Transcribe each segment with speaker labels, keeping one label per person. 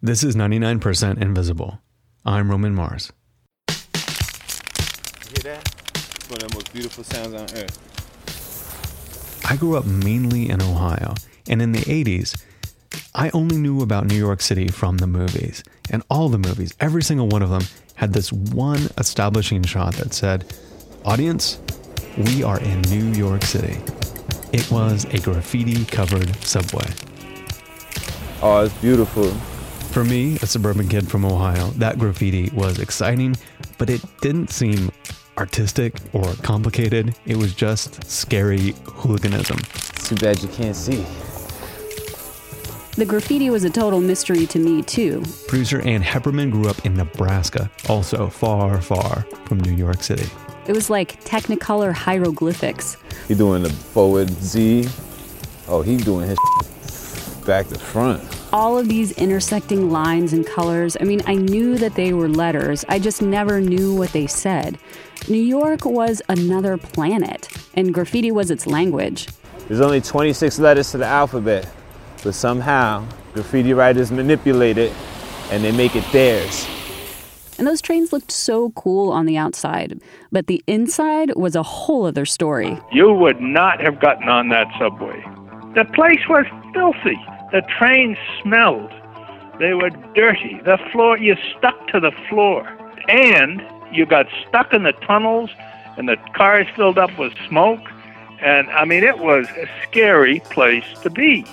Speaker 1: This is 99% Invisible. I'm Roman Mars.
Speaker 2: You hear that? It's one of the most beautiful sounds on earth.
Speaker 1: I grew up mainly in Ohio, and in the 80s, I only knew about New York City from the movies. And all the movies, every single one of them, had this one establishing shot that said, Audience, we are in New York City. It was a graffiti covered subway.
Speaker 2: Oh, it's beautiful.
Speaker 1: For me, a suburban kid from Ohio, that graffiti was exciting, but it didn't seem artistic or complicated. It was just scary hooliganism.
Speaker 2: Too bad you can't see.
Speaker 3: The graffiti was a total mystery to me, too.
Speaker 1: Producer Ann Heppermann grew up in Nebraska, also far, far from New York City.
Speaker 3: It was like Technicolor hieroglyphics.
Speaker 2: He doing the forward Z. Oh, he doing his back to front.
Speaker 3: All of these intersecting lines and colors. I mean, I knew that they were letters, I just never knew what they said. New York was another planet, and graffiti was its language.
Speaker 2: There's only 26 letters to the alphabet, but somehow graffiti writers manipulate it and they make it theirs.
Speaker 3: And those trains looked so cool on the outside, but the inside was a whole other story.
Speaker 4: You would not have gotten on that subway. The place was filthy. The trains smelled. They were dirty. The floor, you stuck to the floor. And you got stuck in the tunnels, and the cars filled up with smoke. And I mean, it was a scary place to be.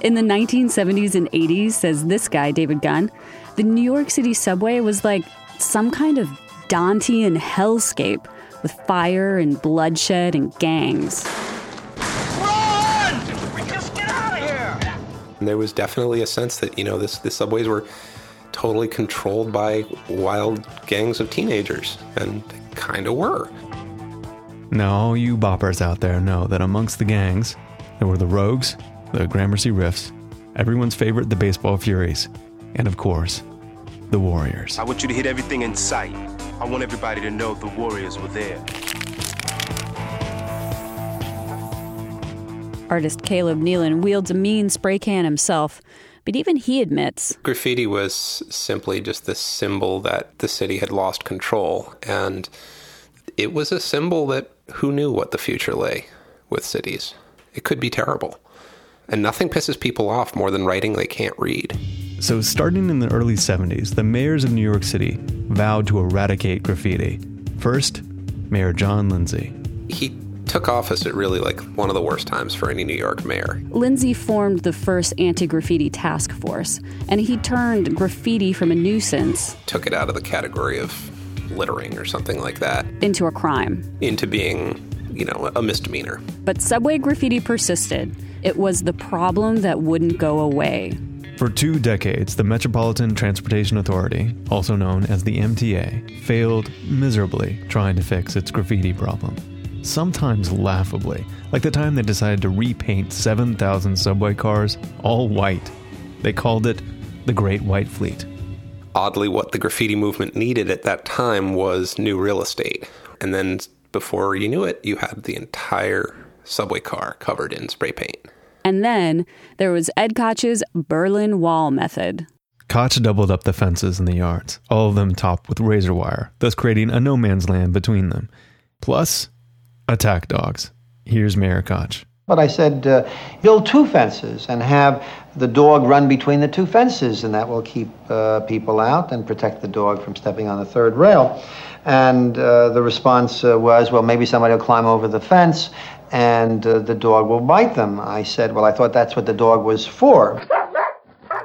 Speaker 3: In the 1970s and 80s, says this guy, David Gunn, the New York City subway was like some kind of Dantean hellscape with fire and bloodshed and gangs.
Speaker 5: And there was definitely a sense that, you know, this, the subways were totally controlled by wild gangs of teenagers, and they kind of were.
Speaker 1: Now, all you boppers out there know that amongst the gangs, there were the Rogues, the Gramercy Riffs, everyone's favorite, the Baseball Furies, and of course, the Warriors.
Speaker 6: I want you to hit everything in sight. I want everybody to know the Warriors were there.
Speaker 3: Artist Caleb Neelon wields a mean spray can himself, but even he admits
Speaker 5: Graffiti was simply just the symbol that the city had lost control, and it was a symbol that who knew what the future lay with cities. It could be terrible. And nothing pisses people off more than writing they can't read.
Speaker 1: So, starting in the early 70s, the mayors of New York City vowed to eradicate graffiti. First, Mayor John Lindsay.
Speaker 5: He took office at really like one of the worst times for any New York mayor.
Speaker 3: Lindsay formed the first anti graffiti task force, and he turned graffiti from a nuisance
Speaker 5: Took it out of the category of littering or something like that
Speaker 3: into a crime.
Speaker 5: into being, you know, a misdemeanor.
Speaker 3: But subway graffiti persisted. It was the problem that wouldn't go away.
Speaker 1: For two decades, the Metropolitan Transportation Authority, also known as the MTA, failed miserably trying to fix its graffiti problem. Sometimes laughably, like the time they decided to repaint 7,000 subway cars all white. They called it the Great White Fleet.
Speaker 5: Oddly, what the graffiti movement needed at that time was new real estate. And then before you knew it, you had the entire subway car covered in spray paint.
Speaker 3: And then there was Ed Koch's Berlin Wall method.
Speaker 1: Koch doubled up the fences in the yards, all of them topped with razor wire, thus creating a no man's land between them. Plus, attack dogs. Here's Mayor Koch.
Speaker 7: But I said, uh, build two fences and have the dog run between the two fences, and that will keep uh, people out and protect the dog from stepping on the third rail. And uh, the response uh, was, well, maybe somebody will climb over the fence and uh, the dog will bite them. I said, well, I thought that's what the dog was for.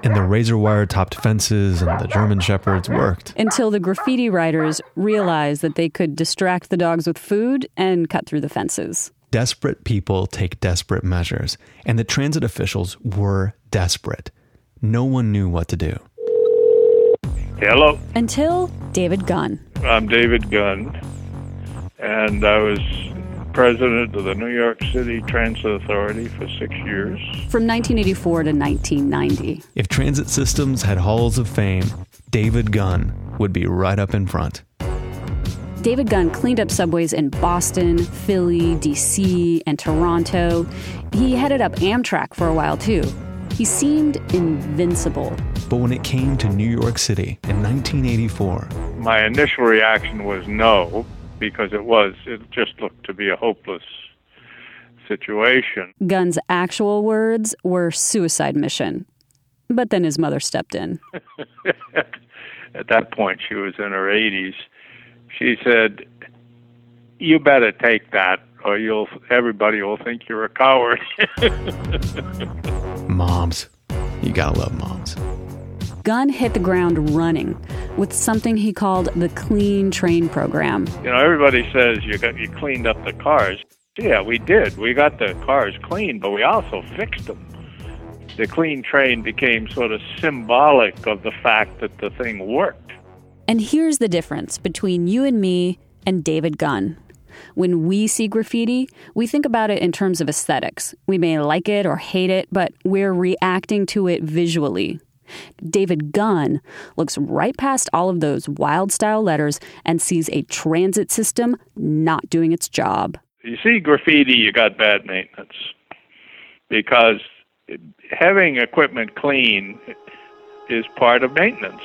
Speaker 1: And the razor wire topped fences and the German Shepherds worked.
Speaker 3: Until the graffiti writers realized that they could distract the dogs with food and cut through the fences.
Speaker 1: Desperate people take desperate measures, and the transit officials were desperate. No one knew what to do.
Speaker 4: Hello,
Speaker 3: Until David Gunn.
Speaker 4: I'm David Gunn, and I was president of the New York City Transit Authority for six years.
Speaker 3: From 1984 to 1990.
Speaker 1: If transit systems had halls of fame, David Gunn would be right up in front.
Speaker 3: David Gunn cleaned up subways in Boston, Philly, DC, and Toronto. He headed up Amtrak for a while too. He seemed invincible.
Speaker 1: But when it came to New York City in 1984,
Speaker 4: My initial reaction was no, because it was, it just looked to be a hopeless situation.
Speaker 3: Gunn's actual words were suicide mission. But then his mother stepped in.
Speaker 4: At that point, she was in her 80s. She said, "You better take that, or you'll everybody will think you're a coward."
Speaker 1: moms, you gotta love moms.
Speaker 3: Gunn hit the ground running with something he called the Clean Train Program.
Speaker 4: you know, everybody says you got you cleaned up the cars. Yeah, we did. We got the cars clean, but we also fixed them. The clean train became sort of symbolic of the fact that the thing worked.
Speaker 3: And here's the difference between you and me and David Gunn. When we see graffiti, we think about it in terms of aesthetics. We may like it or hate it, but we're reacting to it visually. David Gunn looks right past all of those wild style letters and sees a transit system not doing its job.
Speaker 4: You see graffiti, you got bad maintenance because having equipment clean is part of maintenance.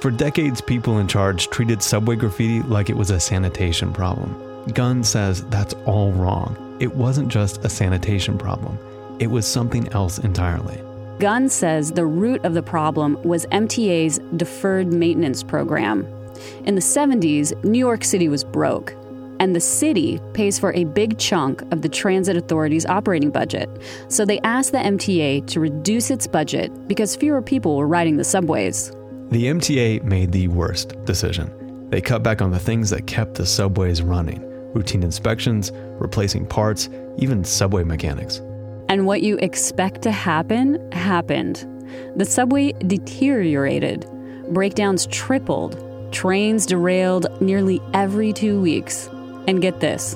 Speaker 1: For decades, people in charge treated subway graffiti like it was a sanitation problem. Gunn says that's all wrong. It wasn't just a sanitation problem, it was something else entirely.
Speaker 3: Gunn says the root of the problem was MTA's deferred maintenance program. In the 70s, New York City was broke, and the city pays for a big chunk of the Transit Authority's operating budget. So they asked the MTA to reduce its budget because fewer people were riding the subways.
Speaker 1: The MTA made the worst decision. They cut back on the things that kept the subways running routine inspections, replacing parts, even subway mechanics.
Speaker 3: And what you expect to happen happened. The subway deteriorated, breakdowns tripled, trains derailed nearly every two weeks. And get this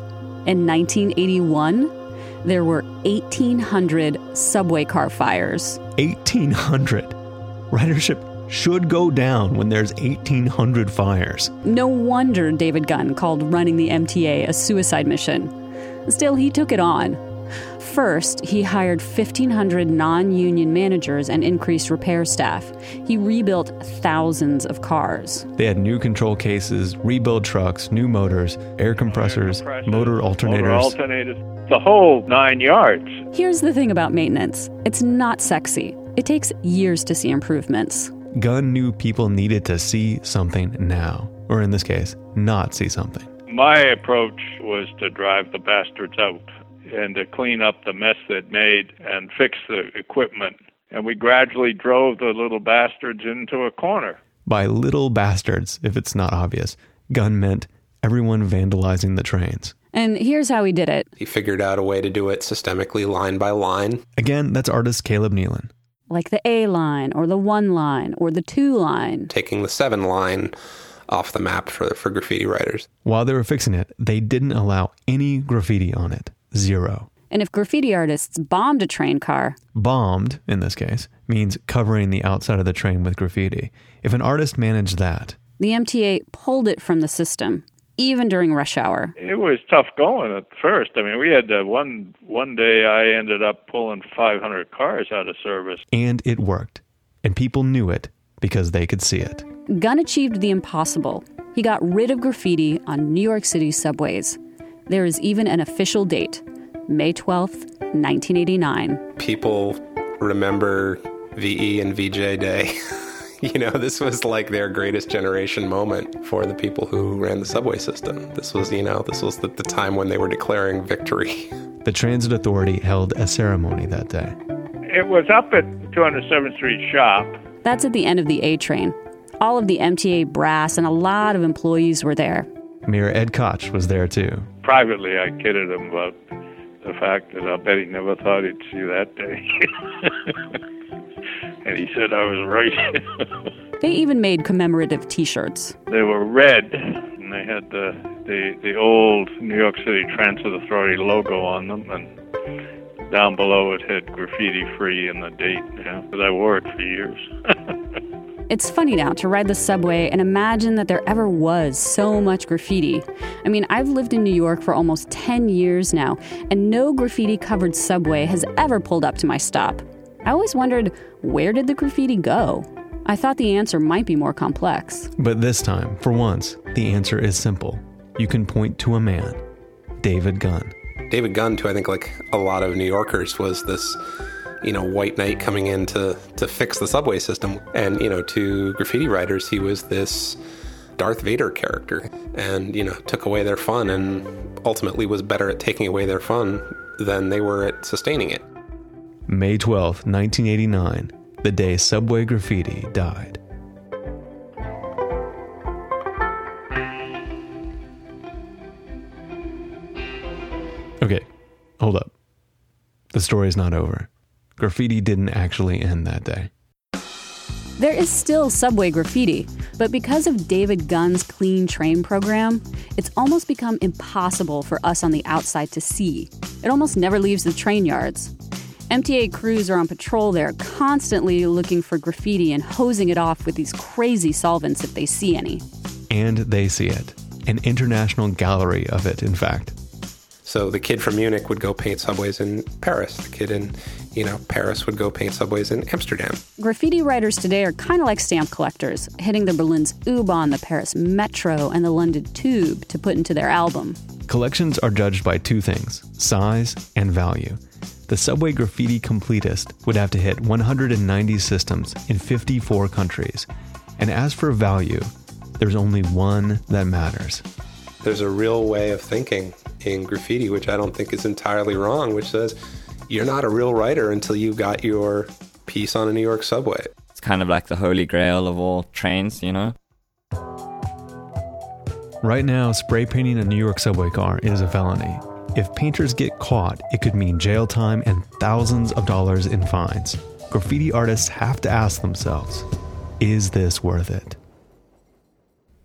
Speaker 3: in 1981, there were 1,800 subway car fires.
Speaker 1: 1,800. Ridership should go down when there's 1,800 fires.
Speaker 3: No wonder David Gunn called running the MTA a suicide mission. Still, he took it on. First, he hired 1,500 non union managers and increased repair staff. He rebuilt thousands of cars.
Speaker 1: They had new control cases, rebuild trucks, new motors, air compressors, motor alternators.
Speaker 4: Motor alternators, the whole nine yards.
Speaker 3: Here's the thing about maintenance it's not sexy, it takes years to see improvements.
Speaker 1: Gunn knew people needed to see something now, or in this case, not see something.
Speaker 4: My approach was to drive the bastards out and to clean up the mess they'd made and fix the equipment. And we gradually drove the little bastards into a corner.
Speaker 1: By little bastards, if it's not obvious, Gunn meant everyone vandalizing the trains.
Speaker 3: And here's how he did it.
Speaker 5: He figured out a way to do it systemically, line by line.
Speaker 1: Again, that's artist Caleb Neelon.
Speaker 3: Like the A line, or the one line, or the two line.
Speaker 5: Taking the seven line off the map for, for graffiti writers.
Speaker 1: While they were fixing it, they didn't allow any graffiti on it. Zero.
Speaker 3: And if graffiti artists bombed a train car,
Speaker 1: Bombed, in this case, means covering the outside of the train with graffiti. If an artist managed that,
Speaker 3: the MTA pulled it from the system, even during rush hour.
Speaker 4: It was tough going at first. I mean, we had uh, one one day I ended up pulling 500 cars out of service.
Speaker 1: and it worked. And people knew it because they could see it.
Speaker 3: Gunn achieved the impossible. He got rid of graffiti on New York City subways. There is even an official date May 12th, 1989.
Speaker 5: People remember VE and VJ Day. you know, this was like their greatest generation moment for the people who ran the subway system. This was, you know, this was the, the time when they were declaring victory.
Speaker 1: The Transit Authority held a ceremony that day.
Speaker 4: It was up at 207th Street shop.
Speaker 3: That's at the end of the A train. All of the MTA brass and a lot of employees were there.
Speaker 1: Mayor Ed Koch was there too.
Speaker 4: Privately, I kidded him about the fact that I bet he never thought he'd see that day. and he said I was right.
Speaker 3: They even made commemorative t shirts.
Speaker 4: they were red, and they had the, the, the old New York City Transit Authority logo on them, and down below it had graffiti free and the date. Yeah, but I wore it for years.
Speaker 3: It's funny now to ride the subway and imagine that there ever was so much graffiti. I mean, I've lived in New York for almost 10 years now, and no graffiti covered subway has ever pulled up to my stop. I always wondered where did the graffiti go? I thought the answer might be more complex.
Speaker 1: But this time, for once, the answer is simple. You can point to a man, David Gunn.
Speaker 5: David Gunn, to I think like a lot of New Yorkers, was this you know white knight coming in to to fix the subway system, and you know to graffiti writers he was this Darth Vader character, and you know took away their fun, and ultimately was better at taking away their fun than they were at sustaining it.
Speaker 1: May 12, 1989, the day subway graffiti died. Okay, hold up. The story is not over. Graffiti didn't actually end that day.
Speaker 3: There is still subway graffiti, but because of David Gunn's clean train program, it's almost become impossible for us on the outside to see. It almost never leaves the train yards. MTA crews are on patrol there, constantly looking for graffiti and hosing it off with these crazy solvents if they see any.
Speaker 1: And they see it. An international gallery of it, in fact.
Speaker 5: So the kid from Munich would go paint subways in Paris. The kid in, you know, Paris would go paint subways in Amsterdam.
Speaker 3: Graffiti writers today are kind of like stamp collectors, hitting the Berlin's U-Bahn, the Paris Metro, and the London Tube to put into their album.
Speaker 1: Collections are judged by two things size and value. The subway graffiti completist would have to hit 190 systems in 54 countries. And as for value, there's only one that matters.
Speaker 5: There's a real way of thinking in graffiti, which I don't think is entirely wrong, which says you're not a real writer until you got your piece on a New York subway.
Speaker 8: It's kind of like the holy grail of all trains, you know?
Speaker 1: Right now, spray painting a New York subway car is a felony. If painters get caught, it could mean jail time and thousands of dollars in fines. Graffiti artists have to ask themselves is this worth it?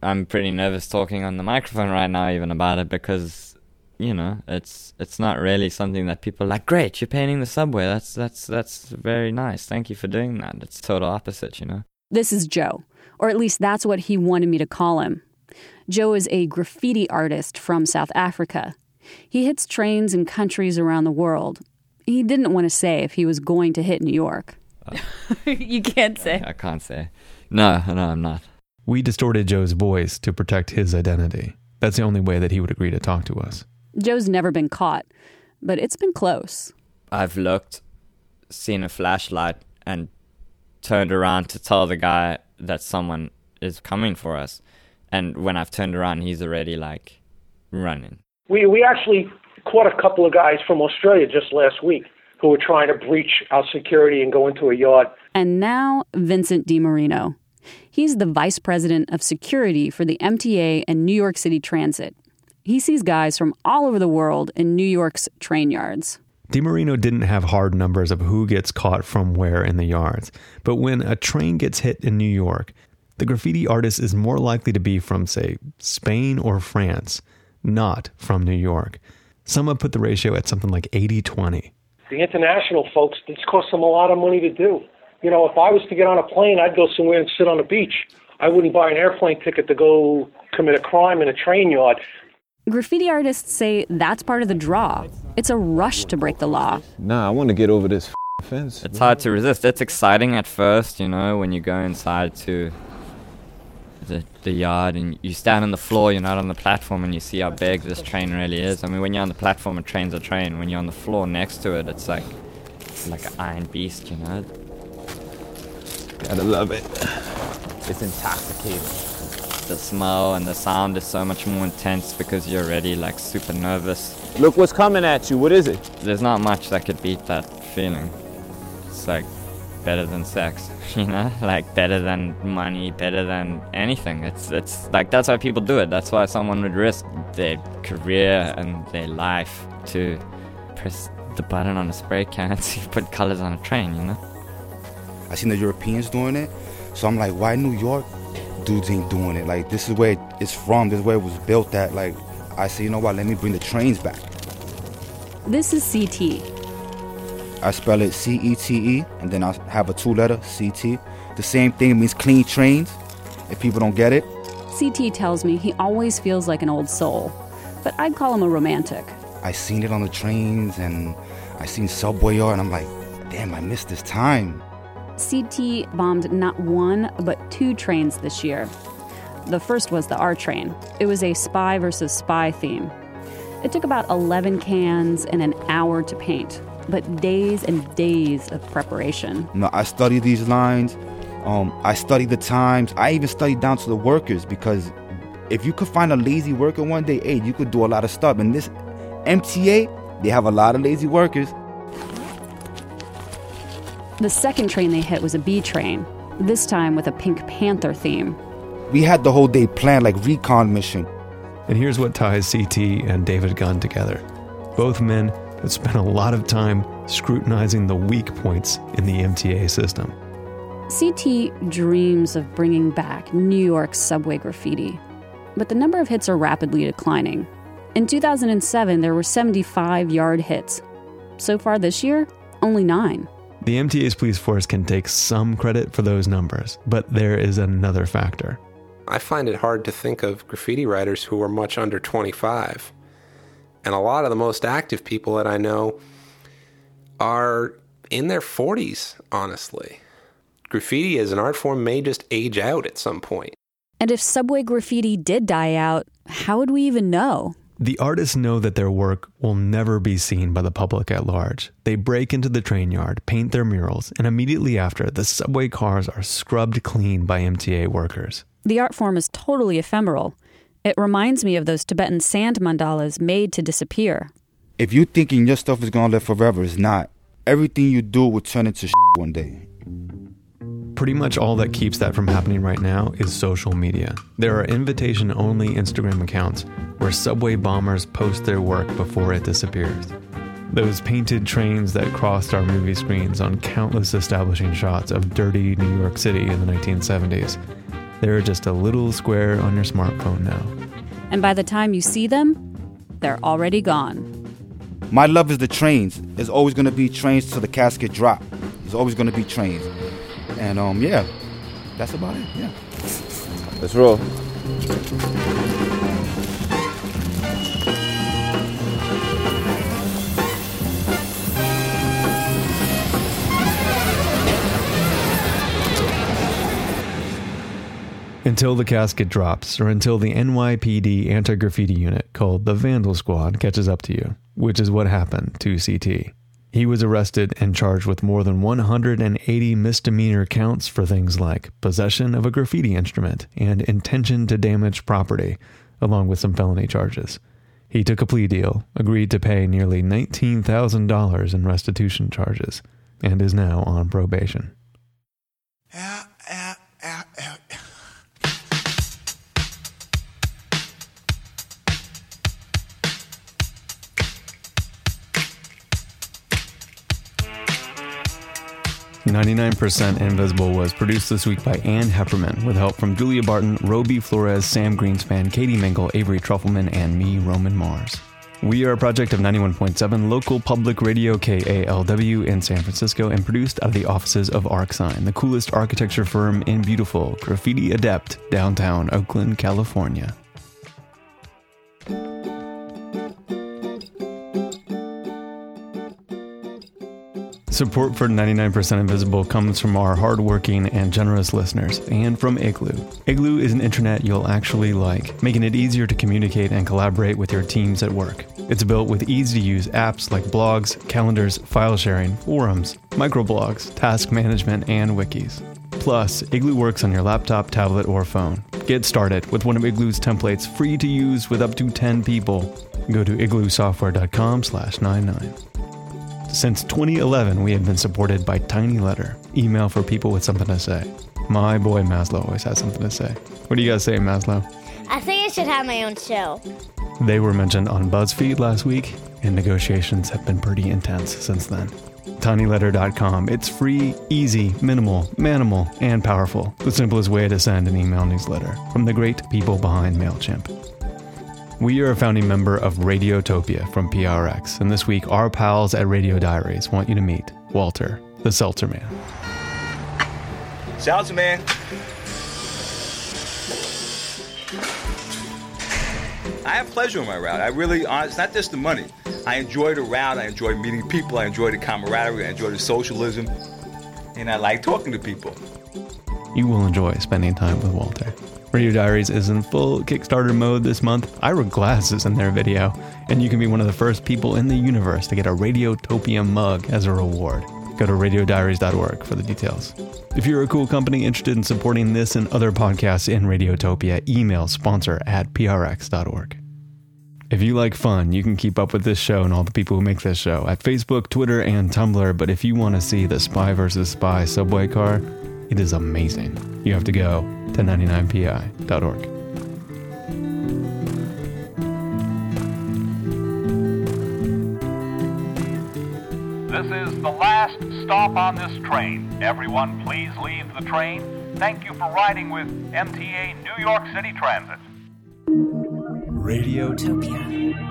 Speaker 8: I'm pretty nervous talking on the microphone right now, even about it, because you know it's it's not really something that people are like. Great, you're painting the subway. That's that's that's very nice. Thank you for doing that. It's total opposite, you know.
Speaker 3: This is Joe, or at least that's what he wanted me to call him. Joe is a graffiti artist from South Africa. He hits trains in countries around the world. He didn't want to say if he was going to hit New York.
Speaker 9: you can't say.
Speaker 8: I can't say. No, no, I'm not.
Speaker 1: We distorted Joe's voice to protect his identity. That's the only way that he would agree to talk to us.
Speaker 3: Joe's never been caught, but it's been close.
Speaker 8: I've looked, seen a flashlight, and turned around to tell the guy that someone is coming for us. And when I've turned around, he's already like running.
Speaker 10: We we actually caught a couple of guys from Australia just last week who were trying to breach our security and go into a yard.
Speaker 3: And now Vincent DiMarino. He's the vice president of security for the MTA and New York City Transit. He sees guys from all over the world in New York's train yards.
Speaker 1: DiMarino didn't have hard numbers of who gets caught from where in the yards, but when a train gets hit in New York, the graffiti artist is more likely to be from, say, Spain or France, not from New York. Some have put the ratio at something like 80 20.
Speaker 10: The international folks, this costs them a lot of money to do. You know, if I was to get on a plane, I'd go somewhere and sit on a beach. I wouldn't buy an airplane ticket to go commit a crime in a train yard.
Speaker 3: Graffiti artists say that's part of the draw. It's a rush to break the law.
Speaker 2: Nah, I want to get over this fence.
Speaker 8: It's hard to resist. It's exciting at first, you know, when you go inside to the, the yard and you stand on the floor, you're not on the platform, and you see how big this train really is. I mean, when you're on the platform, a train's a train. When you're on the floor next to it, it's like like an iron beast, you know.
Speaker 2: Gotta love it. It's intoxicating.
Speaker 8: The smell and the sound is so much more intense because you're already like super nervous.
Speaker 2: Look what's coming at you. What is it?
Speaker 8: There's not much that could beat that feeling. It's like better than sex, you know? Like better than money, better than anything. It's it's like that's why people do it. That's why someone would risk their career and their life to press the button on a spray can to put colors on a train, you know?
Speaker 11: I seen the Europeans doing it, so I'm like, why New York dudes ain't doing it? Like this is where it's from. This is where it was built at. Like I said, you know what? Let me bring the trains back.
Speaker 3: This is CT.
Speaker 11: I spell it C E T E, and then I have a two-letter CT. The same thing means clean trains. If people don't get it,
Speaker 3: CT tells me he always feels like an old soul, but I'd call him a romantic.
Speaker 11: I seen it on the trains, and I seen subway yard, and I'm like, damn, I missed this time.
Speaker 3: CT bombed not one, but two trains this year. The first was the R train. It was a spy versus spy theme. It took about 11 cans and an hour to paint, but days and days of preparation.
Speaker 11: Know, I studied these lines. Um, I studied the times. I even studied down to the workers because if you could find a lazy worker one day, hey, you could do a lot of stuff. And this MTA, they have a lot of lazy workers.
Speaker 3: The second train they hit was a B train, this time with a Pink Panther theme.
Speaker 11: We had the whole day planned like recon mission.
Speaker 1: And here's what ties CT and David Gunn together. Both men had spent a lot of time scrutinizing the weak points in the MTA system.
Speaker 3: CT dreams of bringing back New York's subway graffiti, but the number of hits are rapidly declining. In 2007, there were 75 yard hits. So far this year, only nine.
Speaker 1: The MTA's police force can take some credit for those numbers, but there is another factor.
Speaker 5: I find it hard to think of graffiti writers who are much under 25. And a lot of the most active people that I know are in their 40s, honestly. Graffiti as an art form may just age out at some point.
Speaker 3: And if subway graffiti did die out, how would we even know?
Speaker 1: The artists know that their work will never be seen by the public at large. They break into the train yard, paint their murals, and immediately after, the subway cars are scrubbed clean by MTA workers.
Speaker 3: The art form is totally ephemeral. It reminds me of those Tibetan sand mandalas made to disappear.
Speaker 11: If you're thinking your stuff is gonna live forever, it's not. Everything you do will turn into shit one day.
Speaker 1: Pretty much all that keeps that from happening right now is social media. There are invitation only Instagram accounts where subway bombers post their work before it disappears. Those painted trains that crossed our movie screens on countless establishing shots of dirty New York City in the 1970s. They're just a little square on your smartphone now.
Speaker 3: And by the time you see them, they're already gone.
Speaker 11: My love is the trains. There's always gonna be trains till the casket drop. There's always gonna be trains. And um, yeah, that's about it. Yeah.
Speaker 2: Let's roll.
Speaker 1: Until the casket drops, or until the NYPD anti graffiti unit called the Vandal Squad catches up to you, which is what happened to CT. He was arrested and charged with more than 180 misdemeanor counts for things like possession of a graffiti instrument and intention to damage property, along with some felony charges. He took a plea deal, agreed to pay nearly $19,000 in restitution charges, and is now on probation. 99% Invisible was produced this week by Ann Heppermann with help from Julia Barton, Roby Flores, Sam Greenspan, Katie Mingle, Avery Trufelman, and me, Roman Mars. We are a project of 91.7 local public radio KALW in San Francisco and produced out of the offices of Arcsine, the coolest architecture firm in beautiful, graffiti adept downtown Oakland, California. Support for 99% Invisible comes from our hardworking and generous listeners and from Igloo. Igloo is an internet you'll actually like, making it easier to communicate and collaborate with your teams at work. It's built with easy to use apps like blogs, calendars, file sharing, forums, microblogs, task management, and wikis. Plus, Igloo works on your laptop, tablet, or phone. Get started with one of Igloo's templates free to use with up to 10 people. Go to igloosoftware.com slash 99. Since 2011, we have been supported by Tiny Letter, email for people with something to say. My boy Maslow always has something to say. What do you guys say, Maslow?
Speaker 12: I think I should have my own show.
Speaker 1: They were mentioned on BuzzFeed last week, and negotiations have been pretty intense since then. tinyletter.com. It's free, easy, minimal, manimal, and powerful. The simplest way to send an email newsletter from the great people behind MailChimp. We are a founding member of Radiotopia from PRX, and this week our pals at Radio Diaries want you to meet Walter, the Seltzer Man.
Speaker 13: Seltzer man. I have pleasure in my route. I really, uh, it's not just the money. I enjoy the route. I enjoy meeting people. I enjoy the camaraderie. I enjoy the socialism. And I like talking to people.
Speaker 1: You will enjoy spending time with Walter. Radio Diaries is in full Kickstarter mode this month. Ira Glass is in their video, and you can be one of the first people in the universe to get a Radiotopia mug as a reward. Go to radiodiaries.org for the details. If you're a cool company interested in supporting this and other podcasts in Radiotopia, email sponsor at prx.org. If you like fun, you can keep up with this show and all the people who make this show at Facebook, Twitter, and Tumblr. But if you want to see the Spy vs. Spy subway car, it is amazing. You have to go to 99pi.org.
Speaker 14: This is the last stop on this train. Everyone, please leave the train. Thank you for riding with MTA New York City Transit.
Speaker 1: Radiotopia.